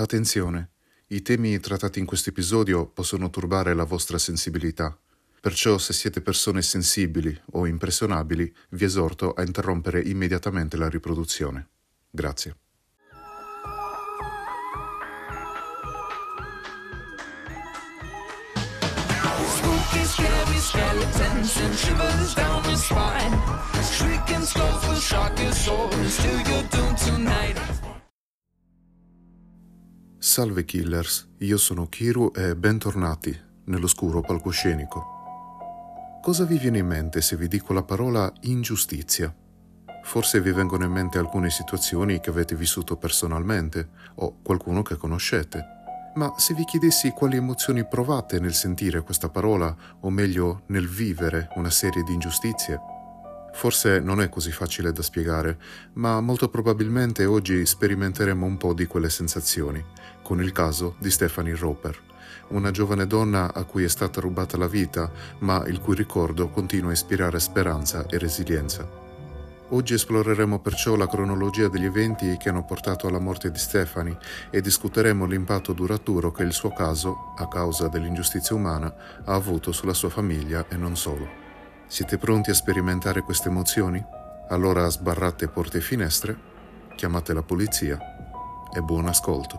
Attenzione, i temi trattati in questo episodio possono turbare la vostra sensibilità. Perciò se siete persone sensibili o impressionabili, vi esorto a interrompere immediatamente la riproduzione. Grazie. Salve killers, io sono Kiru e bentornati nell'oscuro palcoscenico. Cosa vi viene in mente se vi dico la parola ingiustizia? Forse vi vengono in mente alcune situazioni che avete vissuto personalmente o qualcuno che conoscete. Ma se vi chiedessi quali emozioni provate nel sentire questa parola, o meglio nel vivere una serie di ingiustizie, forse non è così facile da spiegare, ma molto probabilmente oggi sperimenteremo un po' di quelle sensazioni, con il caso di Stephanie Roper, una giovane donna a cui è stata rubata la vita, ma il cui ricordo continua a ispirare speranza e resilienza. Oggi esploreremo perciò la cronologia degli eventi che hanno portato alla morte di Stephanie e discuteremo l'impatto duraturo che il suo caso, a causa dell'ingiustizia umana, ha avuto sulla sua famiglia e non solo. Siete pronti a sperimentare queste emozioni? Allora sbarrate porte e finestre, chiamate la polizia e buon ascolto.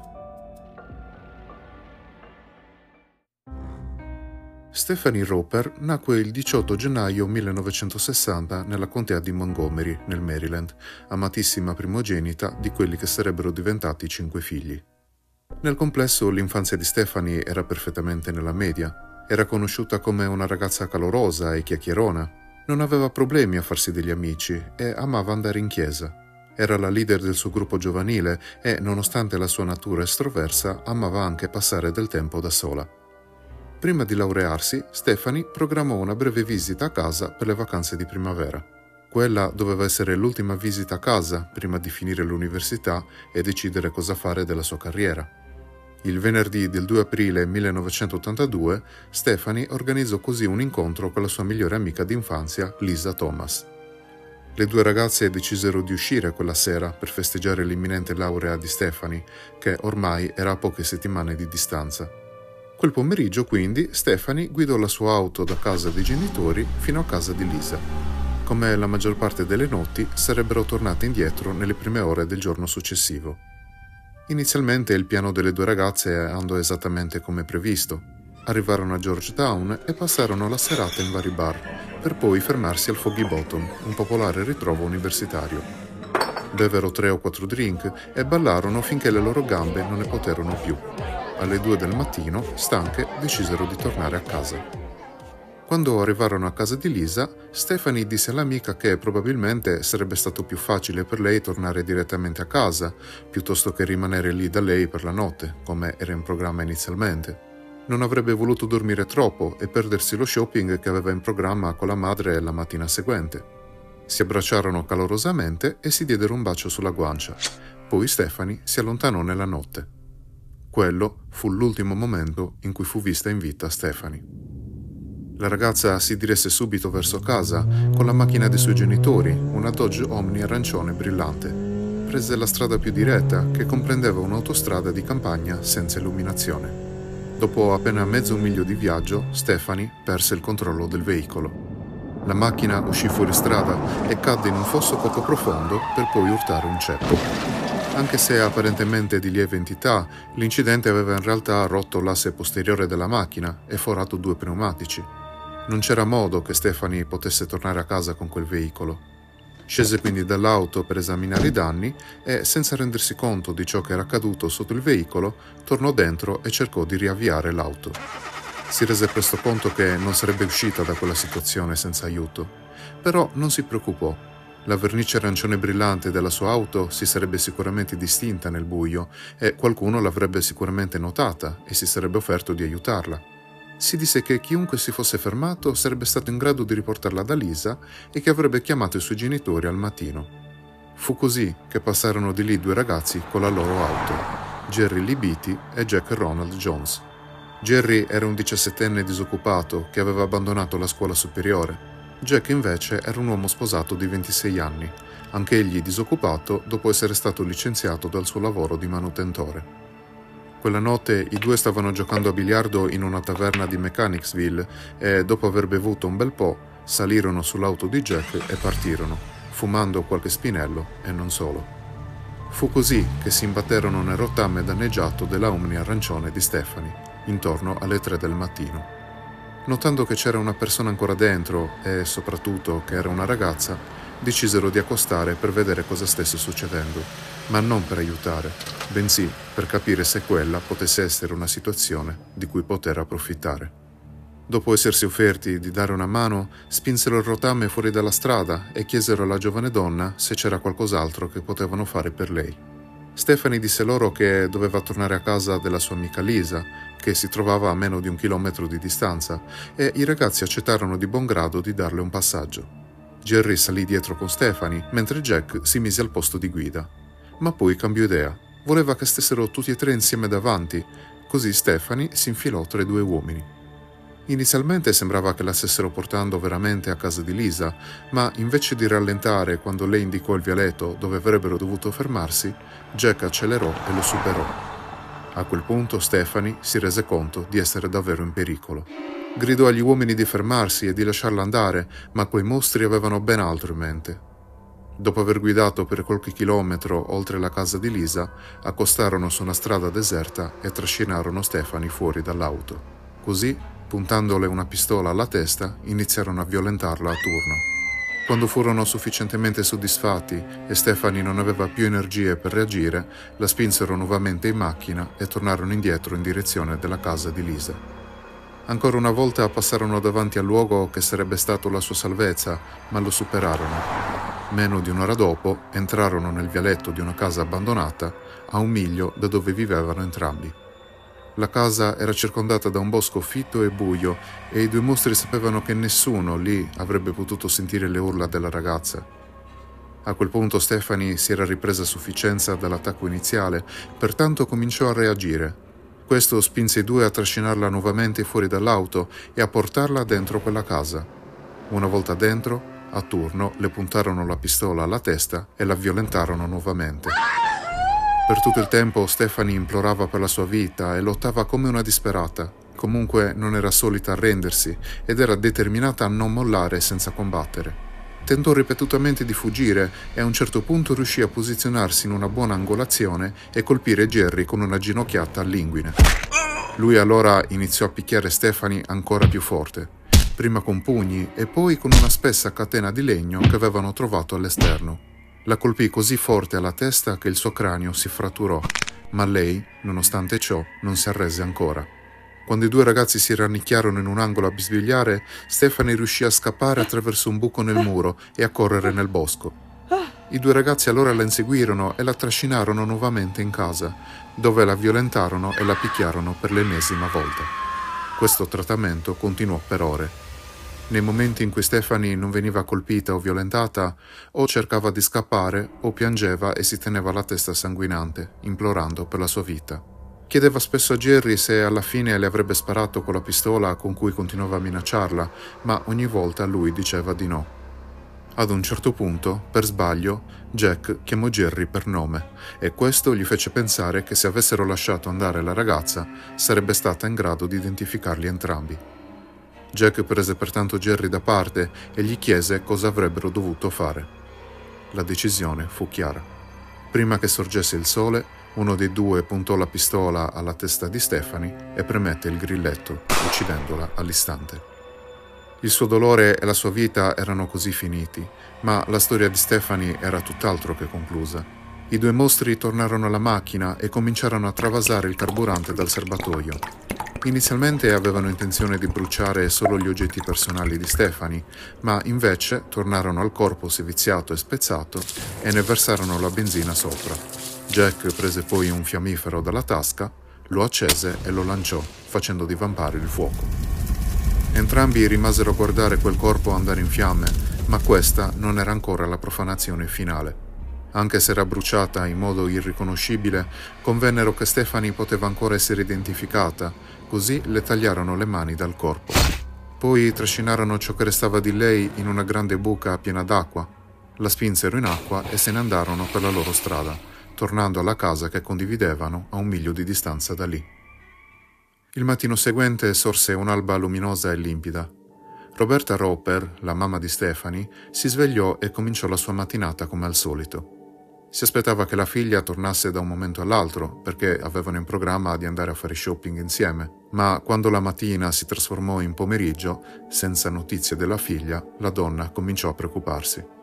Stephanie Roper nacque il 18 gennaio 1960 nella contea di Montgomery, nel Maryland, amatissima primogenita di quelli che sarebbero diventati cinque figli. Nel complesso l'infanzia di Stephanie era perfettamente nella media. Era conosciuta come una ragazza calorosa e chiacchierona. Non aveva problemi a farsi degli amici e amava andare in chiesa. Era la leader del suo gruppo giovanile e, nonostante la sua natura estroversa, amava anche passare del tempo da sola. Prima di laurearsi, Stephanie programmò una breve visita a casa per le vacanze di primavera. Quella doveva essere l'ultima visita a casa prima di finire l'università e decidere cosa fare della sua carriera. Il venerdì del 2 aprile 1982, Stephanie organizzò così un incontro con la sua migliore amica d'infanzia, Lisa Thomas. Le due ragazze decisero di uscire quella sera per festeggiare l'imminente laurea di Stephanie, che ormai era a poche settimane di distanza. Quel pomeriggio, quindi, Stephanie guidò la sua auto da casa dei genitori fino a casa di Lisa. Come la maggior parte delle notti, sarebbero tornate indietro nelle prime ore del giorno successivo. Inizialmente il piano delle due ragazze andò esattamente come previsto. Arrivarono a Georgetown e passarono la serata in vari bar, per poi fermarsi al Foggy Bottom, un popolare ritrovo universitario. Bevero tre o quattro drink e ballarono finché le loro gambe non ne poterono più alle due del mattino, stanche, decisero di tornare a casa. Quando arrivarono a casa di Lisa, Stephanie disse all'amica che probabilmente sarebbe stato più facile per lei tornare direttamente a casa, piuttosto che rimanere lì da lei per la notte, come era in programma inizialmente. Non avrebbe voluto dormire troppo e perdersi lo shopping che aveva in programma con la madre la mattina seguente. Si abbracciarono calorosamente e si diedero un bacio sulla guancia. Poi Stephanie si allontanò nella notte. Quello fu l'ultimo momento in cui fu vista in vita Stephanie. La ragazza si diresse subito verso casa con la macchina dei suoi genitori, una Dodge Omni arancione brillante. Prese la strada più diretta che comprendeva un'autostrada di campagna senza illuminazione. Dopo appena mezzo miglio di viaggio, Stephanie perse il controllo del veicolo. La macchina uscì fuori strada e cadde in un fosso poco profondo per poi urtare un ceppo. Anche se apparentemente di lieve entità, l'incidente aveva in realtà rotto l'asse posteriore della macchina e forato due pneumatici. Non c'era modo che Stephanie potesse tornare a casa con quel veicolo. Scese quindi dall'auto per esaminare i danni e, senza rendersi conto di ciò che era accaduto sotto il veicolo, tornò dentro e cercò di riavviare l'auto. Si rese presto conto che non sarebbe uscita da quella situazione senza aiuto, però non si preoccupò la vernice arancione brillante della sua auto si sarebbe sicuramente distinta nel buio e qualcuno l'avrebbe sicuramente notata e si sarebbe offerto di aiutarla. Si disse che chiunque si fosse fermato sarebbe stato in grado di riportarla da Lisa e che avrebbe chiamato i suoi genitori al mattino. Fu così che passarono di lì due ragazzi con la loro auto, Jerry Beatty e Jack Ronald Jones. Jerry era un diciassettenne disoccupato che aveva abbandonato la scuola superiore Jack invece era un uomo sposato di 26 anni, anche egli disoccupato dopo essere stato licenziato dal suo lavoro di manutentore. Quella notte i due stavano giocando a biliardo in una taverna di Mechanicsville e, dopo aver bevuto un bel po', salirono sull'auto di Jack e partirono, fumando qualche spinello e non solo. Fu così che si imbatterono nel rottame danneggiato della Omni arancione di Stephanie, intorno alle tre del mattino. Notando che c'era una persona ancora dentro e soprattutto che era una ragazza, decisero di accostare per vedere cosa stesse succedendo, ma non per aiutare, bensì per capire se quella potesse essere una situazione di cui poter approfittare. Dopo essersi offerti di dare una mano, spinsero il rotame fuori dalla strada e chiesero alla giovane donna se c'era qualcos'altro che potevano fare per lei. Stephanie disse loro che doveva tornare a casa della sua amica Lisa, che si trovava a meno di un chilometro di distanza, e i ragazzi accettarono di buon grado di darle un passaggio. Jerry salì dietro con Stephanie, mentre Jack si mise al posto di guida. Ma poi cambiò idea. Voleva che stessero tutti e tre insieme davanti, così Stephanie si infilò tra i due uomini. Inizialmente sembrava che la stessero portando veramente a casa di Lisa, ma invece di rallentare quando lei indicò il vialetto dove avrebbero dovuto fermarsi, Jack accelerò e lo superò. A quel punto Stephanie si rese conto di essere davvero in pericolo. Gridò agli uomini di fermarsi e di lasciarla andare, ma quei mostri avevano ben altro in mente. Dopo aver guidato per qualche chilometro oltre la casa di Lisa, accostarono su una strada deserta e trascinarono Stephanie fuori dall'auto. Così puntandole una pistola alla testa, iniziarono a violentarla a turno. Quando furono sufficientemente soddisfatti e Stefani non aveva più energie per reagire, la spinsero nuovamente in macchina e tornarono indietro in direzione della casa di Lisa. Ancora una volta passarono davanti al luogo che sarebbe stato la sua salvezza, ma lo superarono. Meno di un'ora dopo entrarono nel vialetto di una casa abbandonata a un miglio da dove vivevano entrambi. La casa era circondata da un bosco fitto e buio e i due mostri sapevano che nessuno lì avrebbe potuto sentire le urla della ragazza. A quel punto Stephanie si era ripresa a sufficienza dall'attacco iniziale, pertanto cominciò a reagire. Questo spinse i due a trascinarla nuovamente fuori dall'auto e a portarla dentro quella casa. Una volta dentro, a turno le puntarono la pistola alla testa e la violentarono nuovamente. Per tutto il tempo Stephanie implorava per la sua vita e lottava come una disperata. Comunque non era solita arrendersi ed era determinata a non mollare senza combattere. Tentò ripetutamente di fuggire e a un certo punto riuscì a posizionarsi in una buona angolazione e colpire Jerry con una ginocchiata all'inguine. Lui allora iniziò a picchiare Stephanie ancora più forte, prima con pugni e poi con una spessa catena di legno che avevano trovato all'esterno. La colpì così forte alla testa che il suo cranio si fratturò, ma lei, nonostante ciò, non si arrese ancora. Quando i due ragazzi si rannicchiarono in un angolo a bisbigliare, Stefani riuscì a scappare attraverso un buco nel muro e a correre nel bosco. I due ragazzi allora la inseguirono e la trascinarono nuovamente in casa, dove la violentarono e la picchiarono per l'ennesima volta. Questo trattamento continuò per ore nei momenti in cui Stephanie non veniva colpita o violentata, o cercava di scappare o piangeva e si teneva la testa sanguinante, implorando per la sua vita. Chiedeva spesso a Jerry se alla fine le avrebbe sparato con la pistola con cui continuava a minacciarla, ma ogni volta lui diceva di no. Ad un certo punto, per sbaglio, Jack chiamò Jerry per nome e questo gli fece pensare che se avessero lasciato andare la ragazza sarebbe stata in grado di identificarli entrambi. Jack prese pertanto Jerry da parte e gli chiese cosa avrebbero dovuto fare. La decisione fu chiara. Prima che sorgesse il sole, uno dei due puntò la pistola alla testa di Stephanie e premette il grilletto, uccidendola all'istante. Il suo dolore e la sua vita erano così finiti, ma la storia di Stephanie era tutt'altro che conclusa. I due mostri tornarono alla macchina e cominciarono a travasare il carburante dal serbatoio. Inizialmente avevano intenzione di bruciare solo gli oggetti personali di Stefani, ma invece tornarono al corpo seviziato e spezzato e ne versarono la benzina sopra. Jack prese poi un fiammifero dalla tasca, lo accese e lo lanciò, facendo divampare il fuoco. Entrambi rimasero a guardare quel corpo andare in fiamme, ma questa non era ancora la profanazione finale. Anche se era bruciata in modo irriconoscibile, convennero che Stefani poteva ancora essere identificata Così le tagliarono le mani dal corpo. Poi trascinarono ciò che restava di lei in una grande buca piena d'acqua. La spinsero in acqua e se ne andarono per la loro strada, tornando alla casa che condividevano a un miglio di distanza da lì. Il mattino seguente sorse un'alba luminosa e limpida. Roberta Roper, la mamma di Stephanie, si svegliò e cominciò la sua mattinata come al solito. Si aspettava che la figlia tornasse da un momento all'altro perché avevano in programma di andare a fare shopping insieme, ma quando la mattina si trasformò in pomeriggio, senza notizie della figlia, la donna cominciò a preoccuparsi.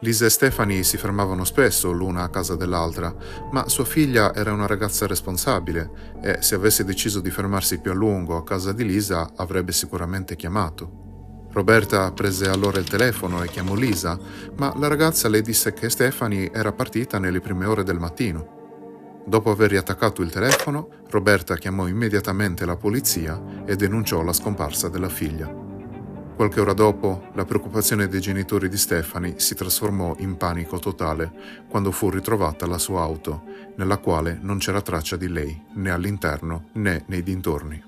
Lisa e Stephanie si fermavano spesso l'una a casa dell'altra, ma sua figlia era una ragazza responsabile e se avesse deciso di fermarsi più a lungo a casa di Lisa avrebbe sicuramente chiamato. Roberta prese allora il telefono e chiamò Lisa, ma la ragazza le disse che Stephanie era partita nelle prime ore del mattino. Dopo aver riattaccato il telefono, Roberta chiamò immediatamente la polizia e denunciò la scomparsa della figlia. Qualche ora dopo, la preoccupazione dei genitori di Stephanie si trasformò in panico totale quando fu ritrovata la sua auto, nella quale non c'era traccia di lei, né all'interno né nei dintorni.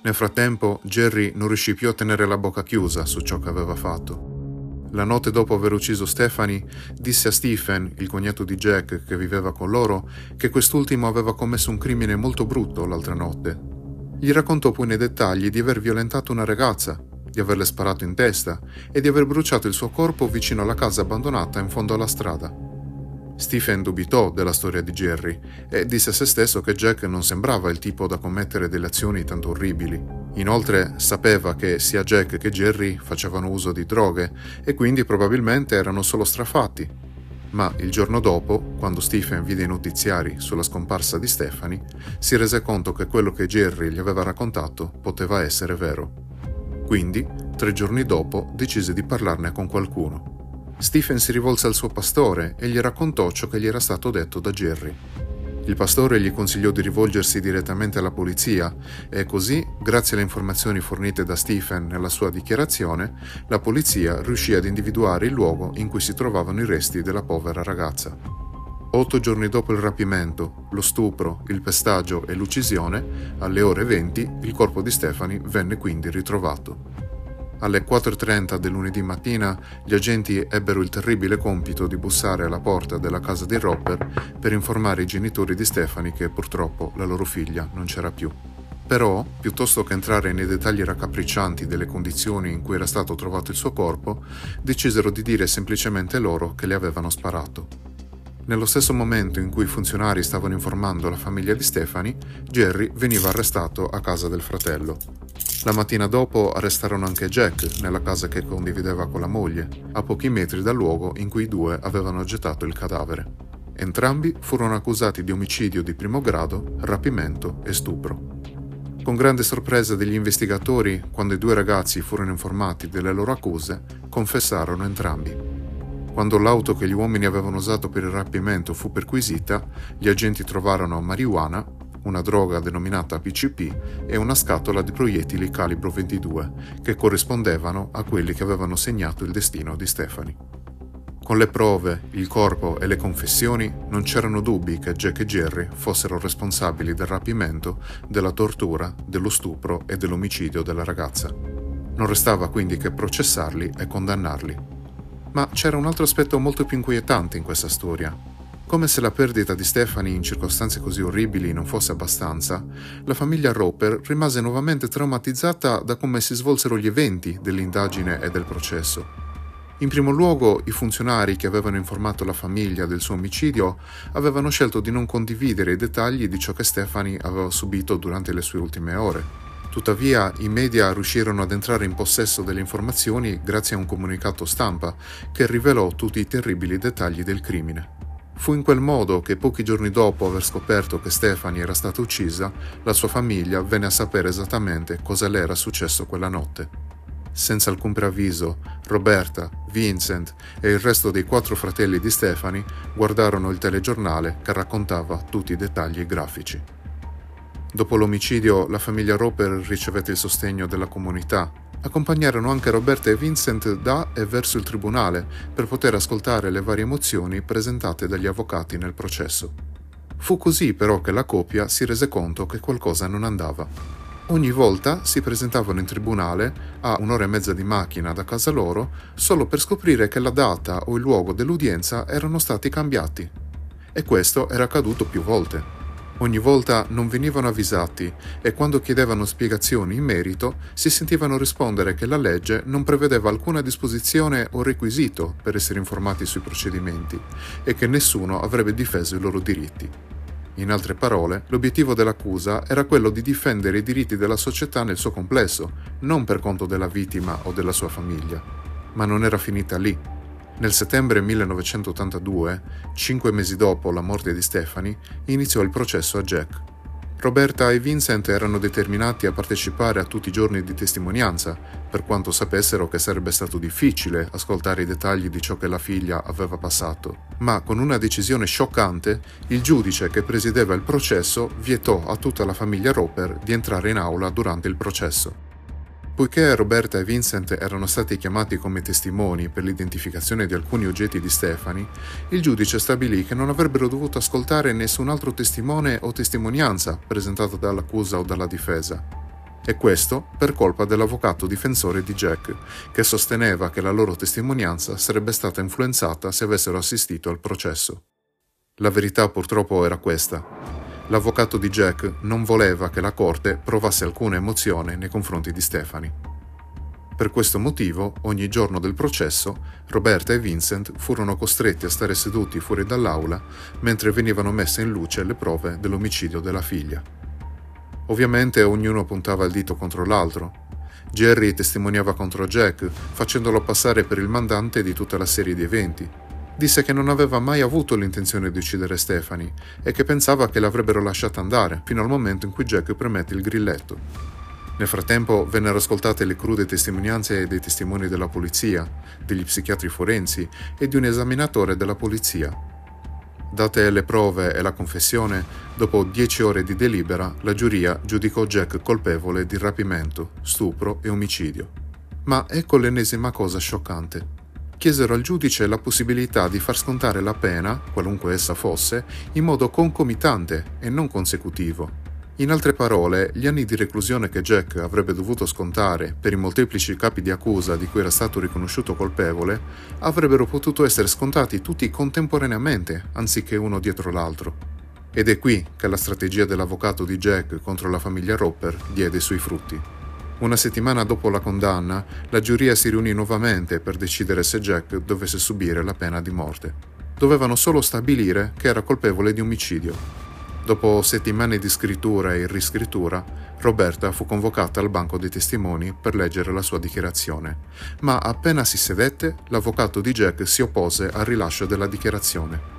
Nel frattempo, Jerry non riuscì più a tenere la bocca chiusa su ciò che aveva fatto. La notte dopo aver ucciso Stephanie, disse a Stephen, il cognato di Jack che viveva con loro, che quest'ultimo aveva commesso un crimine molto brutto l'altra notte. Gli raccontò poi nei dettagli di aver violentato una ragazza, di averle sparato in testa e di aver bruciato il suo corpo vicino alla casa abbandonata in fondo alla strada. Stephen dubitò della storia di Jerry e disse a se stesso che Jack non sembrava il tipo da commettere delle azioni tanto orribili. Inoltre sapeva che sia Jack che Jerry facevano uso di droghe e quindi probabilmente erano solo strafatti. Ma il giorno dopo, quando Stephen vide i notiziari sulla scomparsa di Stephanie, si rese conto che quello che Jerry gli aveva raccontato poteva essere vero. Quindi, tre giorni dopo, decise di parlarne con qualcuno. Stephen si rivolse al suo pastore e gli raccontò ciò che gli era stato detto da Jerry. Il pastore gli consigliò di rivolgersi direttamente alla polizia e così, grazie alle informazioni fornite da Stephen nella sua dichiarazione, la polizia riuscì ad individuare il luogo in cui si trovavano i resti della povera ragazza. Otto giorni dopo il rapimento, lo stupro, il pestaggio e l'uccisione, alle ore 20, il corpo di Stephanie venne quindi ritrovato. Alle 4.30 del lunedì mattina gli agenti ebbero il terribile compito di bussare alla porta della casa dei Roper per informare i genitori di Stephanie che purtroppo la loro figlia non c'era più. Però, piuttosto che entrare nei dettagli raccapriccianti delle condizioni in cui era stato trovato il suo corpo, decisero di dire semplicemente loro che le avevano sparato. Nello stesso momento in cui i funzionari stavano informando la famiglia di Stephanie, Jerry veniva arrestato a casa del fratello. La mattina dopo arrestarono anche Jack nella casa che condivideva con la moglie, a pochi metri dal luogo in cui i due avevano gettato il cadavere. Entrambi furono accusati di omicidio di primo grado, rapimento e stupro. Con grande sorpresa degli investigatori, quando i due ragazzi furono informati delle loro accuse, confessarono entrambi. Quando l'auto che gli uomini avevano usato per il rapimento fu perquisita, gli agenti trovarono marijuana, una droga denominata PCP e una scatola di proiettili calibro 22 che corrispondevano a quelli che avevano segnato il destino di Stephanie. Con le prove, il corpo e le confessioni non c'erano dubbi che Jack e Jerry fossero responsabili del rapimento, della tortura, dello stupro e dell'omicidio della ragazza. Non restava quindi che processarli e condannarli. Ma c'era un altro aspetto molto più inquietante in questa storia, come se la perdita di Stephanie in circostanze così orribili non fosse abbastanza, la famiglia Roper rimase nuovamente traumatizzata da come si svolsero gli eventi dell'indagine e del processo. In primo luogo, i funzionari che avevano informato la famiglia del suo omicidio avevano scelto di non condividere i dettagli di ciò che Stephanie aveva subito durante le sue ultime ore. Tuttavia, i media riuscirono ad entrare in possesso delle informazioni grazie a un comunicato stampa che rivelò tutti i terribili dettagli del crimine. Fu in quel modo che pochi giorni dopo aver scoperto che Stephanie era stata uccisa, la sua famiglia venne a sapere esattamente cosa le era successo quella notte. Senza alcun preavviso, Roberta, Vincent e il resto dei quattro fratelli di Stephanie guardarono il telegiornale che raccontava tutti i dettagli grafici. Dopo l'omicidio, la famiglia Roper ricevette il sostegno della comunità accompagnarono anche Roberta e Vincent da e verso il tribunale per poter ascoltare le varie mozioni presentate dagli avvocati nel processo. Fu così però che la coppia si rese conto che qualcosa non andava. Ogni volta si presentavano in tribunale a un'ora e mezza di macchina da casa loro solo per scoprire che la data o il luogo dell'udienza erano stati cambiati. e questo era accaduto più volte. Ogni volta non venivano avvisati e quando chiedevano spiegazioni in merito si sentivano rispondere che la legge non prevedeva alcuna disposizione o requisito per essere informati sui procedimenti e che nessuno avrebbe difeso i loro diritti. In altre parole, l'obiettivo dell'accusa era quello di difendere i diritti della società nel suo complesso, non per conto della vittima o della sua famiglia. Ma non era finita lì. Nel settembre 1982, cinque mesi dopo la morte di Stephanie, iniziò il processo a Jack. Roberta e Vincent erano determinati a partecipare a tutti i giorni di testimonianza, per quanto sapessero che sarebbe stato difficile ascoltare i dettagli di ciò che la figlia aveva passato. Ma con una decisione scioccante, il giudice che presiedeva il processo vietò a tutta la famiglia Roper di entrare in aula durante il processo. Poiché Roberta e Vincent erano stati chiamati come testimoni per l'identificazione di alcuni oggetti di Stephanie, il giudice stabilì che non avrebbero dovuto ascoltare nessun altro testimone o testimonianza presentata dall'accusa o dalla difesa. E questo per colpa dell'avvocato difensore di Jack, che sosteneva che la loro testimonianza sarebbe stata influenzata se avessero assistito al processo. La verità purtroppo era questa l'avvocato di Jack non voleva che la corte provasse alcuna emozione nei confronti di Stephanie. Per questo motivo, ogni giorno del processo, Roberta e Vincent furono costretti a stare seduti fuori dall'aula mentre venivano messe in luce le prove dell'omicidio della figlia. Ovviamente ognuno puntava il dito contro l'altro. Jerry testimoniava contro Jack, facendolo passare per il mandante di tutta la serie di eventi, disse che non aveva mai avuto l'intenzione di uccidere Stephanie e che pensava che l'avrebbero lasciata andare fino al momento in cui Jack premette il grilletto. Nel frattempo vennero ascoltate le crude testimonianze dei testimoni della polizia, degli psichiatri forensi e di un esaminatore della polizia. Date le prove e la confessione, dopo dieci ore di delibera, la giuria giudicò Jack colpevole di rapimento, stupro e omicidio. Ma ecco l'ennesima cosa scioccante chiesero al giudice la possibilità di far scontare la pena, qualunque essa fosse, in modo concomitante e non consecutivo. In altre parole, gli anni di reclusione che Jack avrebbe dovuto scontare per i molteplici capi di accusa di cui era stato riconosciuto colpevole avrebbero potuto essere scontati tutti contemporaneamente, anziché uno dietro l'altro. Ed è qui che la strategia dell'avvocato di Jack contro la famiglia Roper diede i suoi frutti. Una settimana dopo la condanna, la giuria si riunì nuovamente per decidere se Jack dovesse subire la pena di morte. Dovevano solo stabilire che era colpevole di omicidio. Dopo settimane di scrittura e riscrittura, Roberta fu convocata al banco dei testimoni per leggere la sua dichiarazione, ma appena si sedette, l'avvocato di Jack si oppose al rilascio della dichiarazione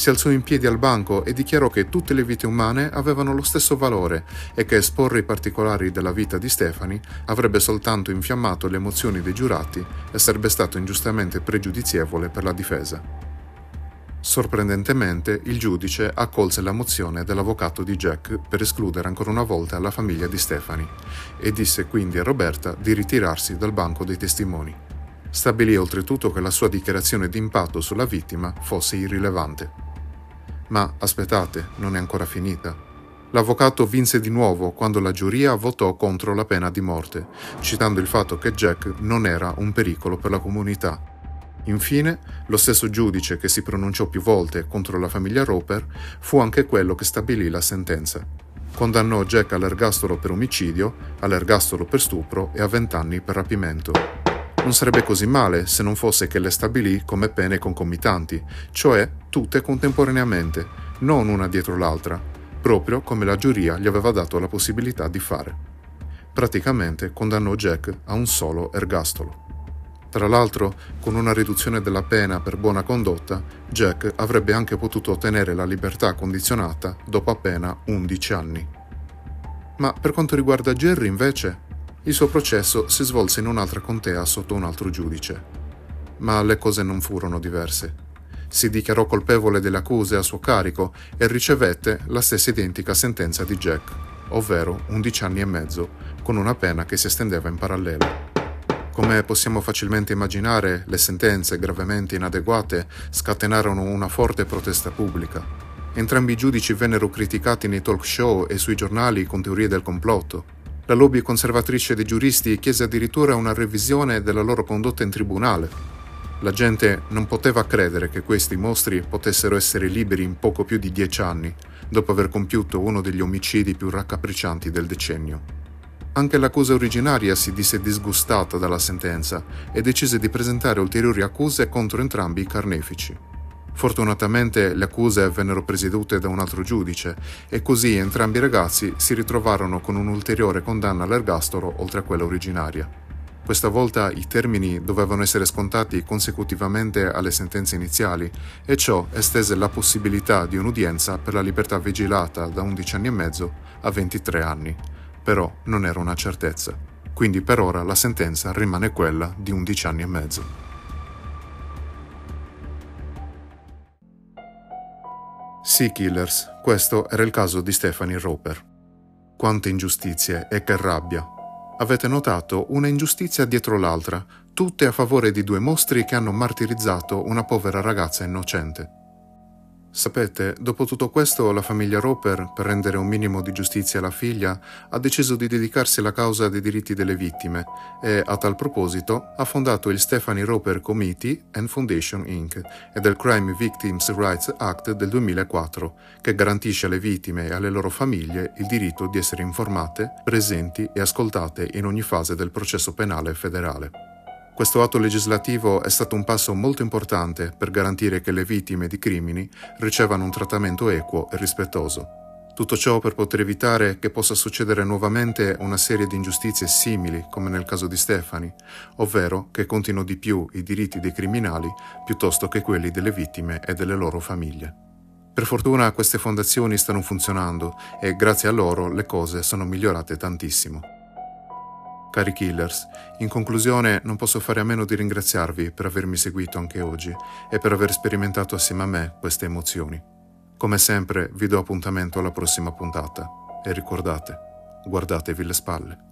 si alzò in piedi al banco e dichiarò che tutte le vite umane avevano lo stesso valore e che esporre i particolari della vita di Stefani avrebbe soltanto infiammato le emozioni dei giurati e sarebbe stato ingiustamente pregiudizievole per la difesa. Sorprendentemente, il giudice accolse la mozione dell'avvocato di Jack per escludere ancora una volta la famiglia di Stefani e disse quindi a Roberta di ritirarsi dal banco dei testimoni. Stabilì oltretutto che la sua dichiarazione di impatto sulla vittima fosse irrilevante. Ma aspettate, non è ancora finita. L'avvocato vinse di nuovo quando la giuria votò contro la pena di morte, citando il fatto che Jack non era un pericolo per la comunità. Infine, lo stesso giudice che si pronunciò più volte contro la famiglia Roper fu anche quello che stabilì la sentenza. Condannò Jack all'ergastolo per omicidio, all'ergastolo per stupro e a vent'anni per rapimento. Non sarebbe così male se non fosse che le stabilì come pene concomitanti, cioè tutte contemporaneamente, non una dietro l'altra, proprio come la giuria gli aveva dato la possibilità di fare. Praticamente condannò Jack a un solo ergastolo. Tra l'altro, con una riduzione della pena per buona condotta, Jack avrebbe anche potuto ottenere la libertà condizionata dopo appena 11 anni. Ma per quanto riguarda Jerry, invece, il suo processo si svolse in un'altra contea sotto un altro giudice. Ma le cose non furono diverse. Si dichiarò colpevole delle accuse a suo carico e ricevette la stessa identica sentenza di Jack, ovvero 11 anni e mezzo, con una pena che si estendeva in parallelo. Come possiamo facilmente immaginare, le sentenze gravemente inadeguate scatenarono una forte protesta pubblica. Entrambi i giudici vennero criticati nei talk show e sui giornali con teorie del complotto. La lobby conservatrice dei giuristi chiese addirittura una revisione della loro condotta in tribunale. La gente non poteva credere che questi mostri potessero essere liberi in poco più di dieci anni, dopo aver compiuto uno degli omicidi più raccapriccianti del decennio. Anche l'accusa originaria si disse disgustata dalla sentenza e decise di presentare ulteriori accuse contro entrambi i carnefici. Fortunatamente le accuse vennero presiedute da un altro giudice e così entrambi i ragazzi si ritrovarono con un'ulteriore condanna all'ergastolo oltre a quella originaria. Questa volta i termini dovevano essere scontati consecutivamente alle sentenze iniziali e ciò estese la possibilità di un'udienza per la libertà vigilata da 11 anni e mezzo a 23 anni. Però non era una certezza, quindi per ora la sentenza rimane quella di 11 anni e mezzo. Sea Killers, questo era il caso di Stephanie Roper. Quante ingiustizie e che rabbia avete notato una ingiustizia dietro l'altra, tutte a favore di due mostri che hanno martirizzato una povera ragazza innocente. Sapete, dopo tutto questo la famiglia Roper, per rendere un minimo di giustizia alla figlia, ha deciso di dedicarsi alla causa dei diritti delle vittime e, a tal proposito, ha fondato il Stephanie Roper Committee and Foundation Inc. e del Crime Victims Rights Act del 2004, che garantisce alle vittime e alle loro famiglie il diritto di essere informate, presenti e ascoltate in ogni fase del processo penale federale. Questo atto legislativo è stato un passo molto importante per garantire che le vittime di crimini ricevano un trattamento equo e rispettoso. Tutto ciò per poter evitare che possa succedere nuovamente una serie di ingiustizie simili, come nel caso di Stefani, ovvero che contino di più i diritti dei criminali piuttosto che quelli delle vittime e delle loro famiglie. Per fortuna queste fondazioni stanno funzionando e grazie a loro le cose sono migliorate tantissimo. Cari killers, in conclusione non posso fare a meno di ringraziarvi per avermi seguito anche oggi e per aver sperimentato assieme a me queste emozioni. Come sempre vi do appuntamento alla prossima puntata e ricordate, guardatevi le spalle.